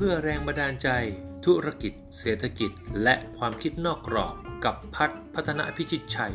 พื่อแรงบันดาลใจ ธุรกิจ เศรษฐกิจ และความคิดนอกกรอบกับพัฒพัฒนาพิชิตชัย